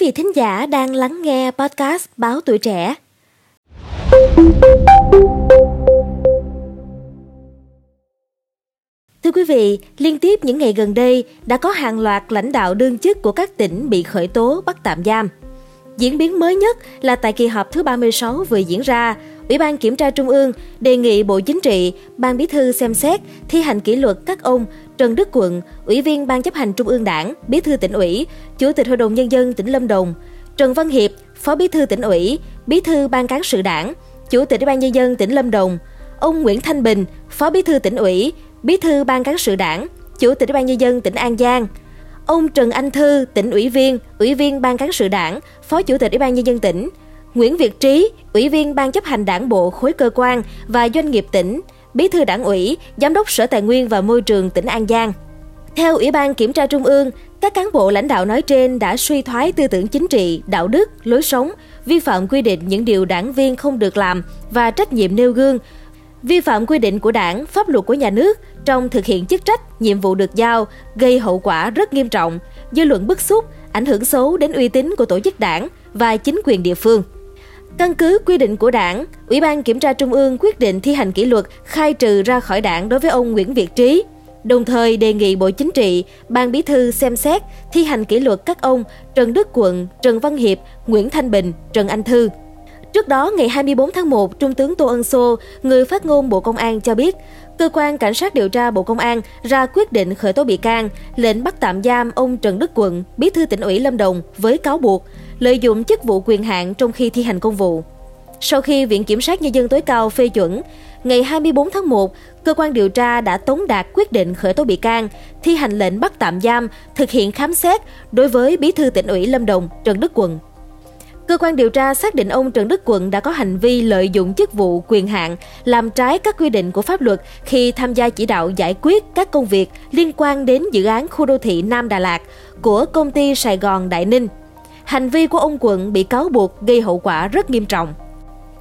quý vị thính giả đang lắng nghe podcast Báo Tuổi Trẻ. Thưa quý vị, liên tiếp những ngày gần đây đã có hàng loạt lãnh đạo đương chức của các tỉnh bị khởi tố bắt tạm giam. Diễn biến mới nhất là tại kỳ họp thứ 36 vừa diễn ra, Ủy ban Kiểm tra Trung ương đề nghị Bộ Chính trị, Ban Bí thư xem xét thi hành kỷ luật các ông Trần Đức Quận, Ủy viên Ban chấp hành Trung ương Đảng, Bí thư tỉnh ủy, Chủ tịch Hội đồng Nhân dân tỉnh Lâm Đồng, Trần Văn Hiệp, Phó Bí thư tỉnh ủy, Bí thư Ban cán sự Đảng, Chủ tịch Ủy ban Nhân dân tỉnh Lâm Đồng, ông Nguyễn Thanh Bình, Phó Bí thư tỉnh ủy, Bí thư Ban cán sự Đảng, Chủ tịch Ủy ban Nhân dân tỉnh An Giang, ông Trần Anh Thư, tỉnh ủy viên, Ủy viên Ban cán sự Đảng, Phó Chủ tịch Ủy ban Nhân dân tỉnh, Nguyễn Việt Trí, Ủy viên Ban chấp hành Đảng bộ khối cơ quan và doanh nghiệp tỉnh, Bí thư Đảng ủy, Giám đốc Sở Tài nguyên và Môi trường tỉnh An Giang. Theo Ủy ban Kiểm tra Trung ương, các cán bộ lãnh đạo nói trên đã suy thoái tư tưởng chính trị, đạo đức, lối sống, vi phạm quy định những điều đảng viên không được làm và trách nhiệm nêu gương, vi phạm quy định của đảng, pháp luật của nhà nước trong thực hiện chức trách, nhiệm vụ được giao, gây hậu quả rất nghiêm trọng, dư luận bức xúc, ảnh hưởng xấu đến uy tín của tổ chức đảng và chính quyền địa phương. Căn cứ quy định của đảng, Ủy ban Kiểm tra Trung ương quyết định thi hành kỷ luật khai trừ ra khỏi đảng đối với ông Nguyễn Việt Trí, đồng thời đề nghị Bộ Chính trị, Ban Bí thư xem xét thi hành kỷ luật các ông Trần Đức Quận, Trần Văn Hiệp, Nguyễn Thanh Bình, Trần Anh Thư. Trước đó, ngày 24 tháng 1, Trung tướng Tô Ân Sô, người phát ngôn Bộ Công an cho biết, Cơ quan Cảnh sát điều tra Bộ Công an ra quyết định khởi tố bị can, lệnh bắt tạm giam ông Trần Đức Quận, bí thư tỉnh ủy Lâm Đồng với cáo buộc lợi dụng chức vụ quyền hạn trong khi thi hành công vụ. Sau khi Viện Kiểm sát Nhân dân tối cao phê chuẩn, ngày 24 tháng 1, cơ quan điều tra đã tống đạt quyết định khởi tố bị can, thi hành lệnh bắt tạm giam, thực hiện khám xét đối với bí thư tỉnh ủy Lâm Đồng Trần Đức Quận. Cơ quan điều tra xác định ông Trần Đức Quận đã có hành vi lợi dụng chức vụ quyền hạn, làm trái các quy định của pháp luật khi tham gia chỉ đạo giải quyết các công việc liên quan đến dự án khu đô thị Nam Đà Lạt của công ty Sài Gòn Đại Ninh. Hành vi của ông Quận bị cáo buộc gây hậu quả rất nghiêm trọng.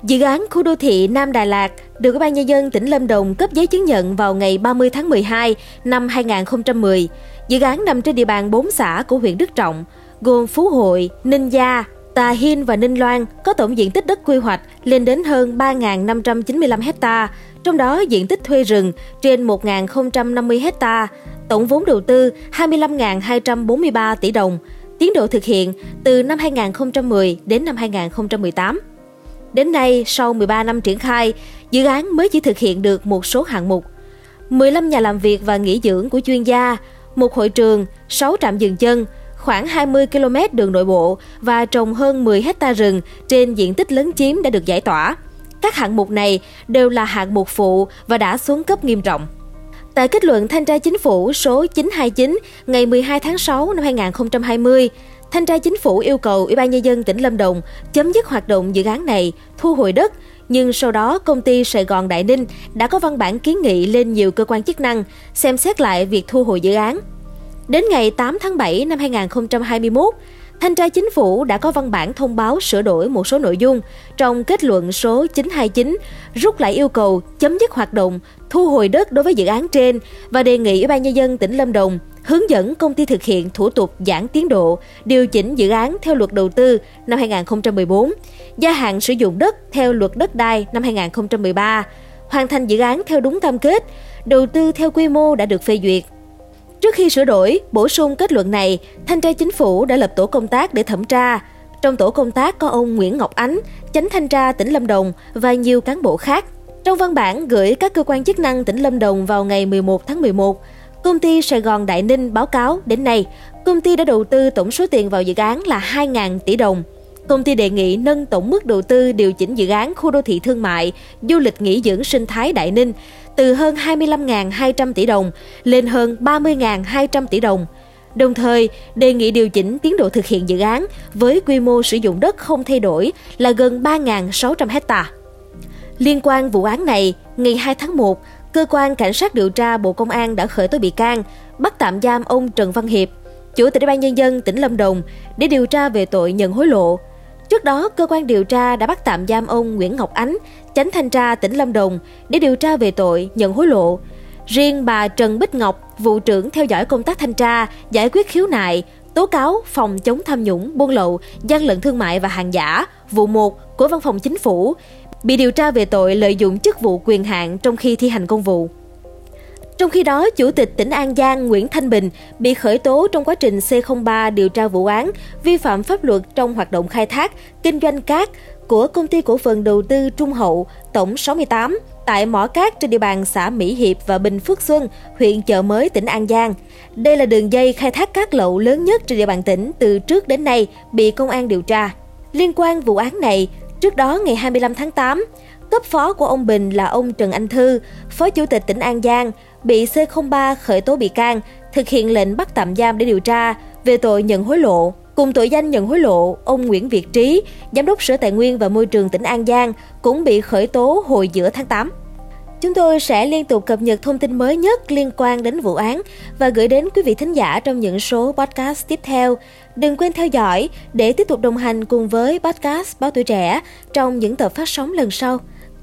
Dự án khu đô thị Nam Đà Lạt được Ủy ban nhân dân tỉnh Lâm Đồng cấp giấy chứng nhận vào ngày 30 tháng 12 năm 2010. Dự án nằm trên địa bàn 4 xã của huyện Đức Trọng, gồm Phú Hội, Ninh Gia, Tà Hiên và Ninh Loan có tổng diện tích đất quy hoạch lên đến hơn 3.595 hecta, trong đó diện tích thuê rừng trên 1.050 hecta, tổng vốn đầu tư 25.243 tỷ đồng, tiến độ thực hiện từ năm 2010 đến năm 2018. Đến nay, sau 13 năm triển khai, dự án mới chỉ thực hiện được một số hạng mục. 15 nhà làm việc và nghỉ dưỡng của chuyên gia, một hội trường, 6 trạm dừng chân, khoảng 20 km đường nội bộ và trồng hơn 10 hecta rừng trên diện tích lớn chiếm đã được giải tỏa. Các hạng mục này đều là hạng mục phụ và đã xuống cấp nghiêm trọng. Tại kết luận Thanh tra Chính phủ số 929 ngày 12 tháng 6 năm 2020, Thanh tra Chính phủ yêu cầu Ủy ban Nhân dân tỉnh Lâm Đồng chấm dứt hoạt động dự án này, thu hồi đất, nhưng sau đó công ty Sài Gòn Đại Ninh đã có văn bản kiến nghị lên nhiều cơ quan chức năng xem xét lại việc thu hồi dự án. Đến ngày 8 tháng 7 năm 2021, Thanh tra Chính phủ đã có văn bản thông báo sửa đổi một số nội dung trong kết luận số 929, rút lại yêu cầu chấm dứt hoạt động, thu hồi đất đối với dự án trên và đề nghị Ủy ban nhân dân tỉnh Lâm Đồng hướng dẫn công ty thực hiện thủ tục giãn tiến độ, điều chỉnh dự án theo luật đầu tư năm 2014, gia hạn sử dụng đất theo luật đất đai năm 2013, hoàn thành dự án theo đúng cam kết, đầu tư theo quy mô đã được phê duyệt. Trước khi sửa đổi, bổ sung kết luận này, Thanh tra Chính phủ đã lập tổ công tác để thẩm tra. Trong tổ công tác có ông Nguyễn Ngọc Ánh, chánh thanh tra tỉnh Lâm Đồng và nhiều cán bộ khác. Trong văn bản gửi các cơ quan chức năng tỉnh Lâm Đồng vào ngày 11 tháng 11, công ty Sài Gòn Đại Ninh báo cáo đến nay, công ty đã đầu tư tổng số tiền vào dự án là 2.000 tỷ đồng. Công ty đề nghị nâng tổng mức đầu tư điều chỉnh dự án khu đô thị thương mại, du lịch nghỉ dưỡng sinh thái Đại Ninh từ hơn 25.200 tỷ đồng lên hơn 30.200 tỷ đồng. Đồng thời, đề nghị điều chỉnh tiến độ thực hiện dự án với quy mô sử dụng đất không thay đổi là gần 3.600 hecta. Liên quan vụ án này, ngày 2 tháng 1, Cơ quan Cảnh sát điều tra Bộ Công an đã khởi tố bị can, bắt tạm giam ông Trần Văn Hiệp, Chủ tịch Ủy ban Nhân dân tỉnh Lâm Đồng để điều tra về tội nhận hối lộ. Trước đó, cơ quan điều tra đã bắt tạm giam ông Nguyễn Ngọc Ánh, chánh thanh tra tỉnh Lâm Đồng để điều tra về tội nhận hối lộ. Riêng bà Trần Bích Ngọc, vụ trưởng theo dõi công tác thanh tra, giải quyết khiếu nại, tố cáo phòng chống tham nhũng, buôn lậu, gian lận thương mại và hàng giả, vụ 1 của Văn phòng Chính phủ, bị điều tra về tội lợi dụng chức vụ quyền hạn trong khi thi hành công vụ. Trong khi đó, Chủ tịch tỉnh An Giang Nguyễn Thanh Bình bị khởi tố trong quá trình C03 điều tra vụ án vi phạm pháp luật trong hoạt động khai thác, kinh doanh cát của công ty cổ phần đầu tư Trung Hậu tổng 68 tại mỏ cát trên địa bàn xã Mỹ Hiệp và Bình Phước Xuân, huyện Chợ Mới, tỉnh An Giang. Đây là đường dây khai thác cát lậu lớn nhất trên địa bàn tỉnh từ trước đến nay bị công an điều tra. Liên quan vụ án này, trước đó ngày 25 tháng 8, cấp phó của ông Bình là ông Trần Anh Thư, phó chủ tịch tỉnh An Giang, bị C03 khởi tố bị can, thực hiện lệnh bắt tạm giam để điều tra về tội nhận hối lộ. Cùng tội danh nhận hối lộ, ông Nguyễn Việt Trí, Giám đốc Sở Tài nguyên và Môi trường tỉnh An Giang cũng bị khởi tố hồi giữa tháng 8. Chúng tôi sẽ liên tục cập nhật thông tin mới nhất liên quan đến vụ án và gửi đến quý vị thính giả trong những số podcast tiếp theo. Đừng quên theo dõi để tiếp tục đồng hành cùng với podcast Báo Tuổi Trẻ trong những tập phát sóng lần sau.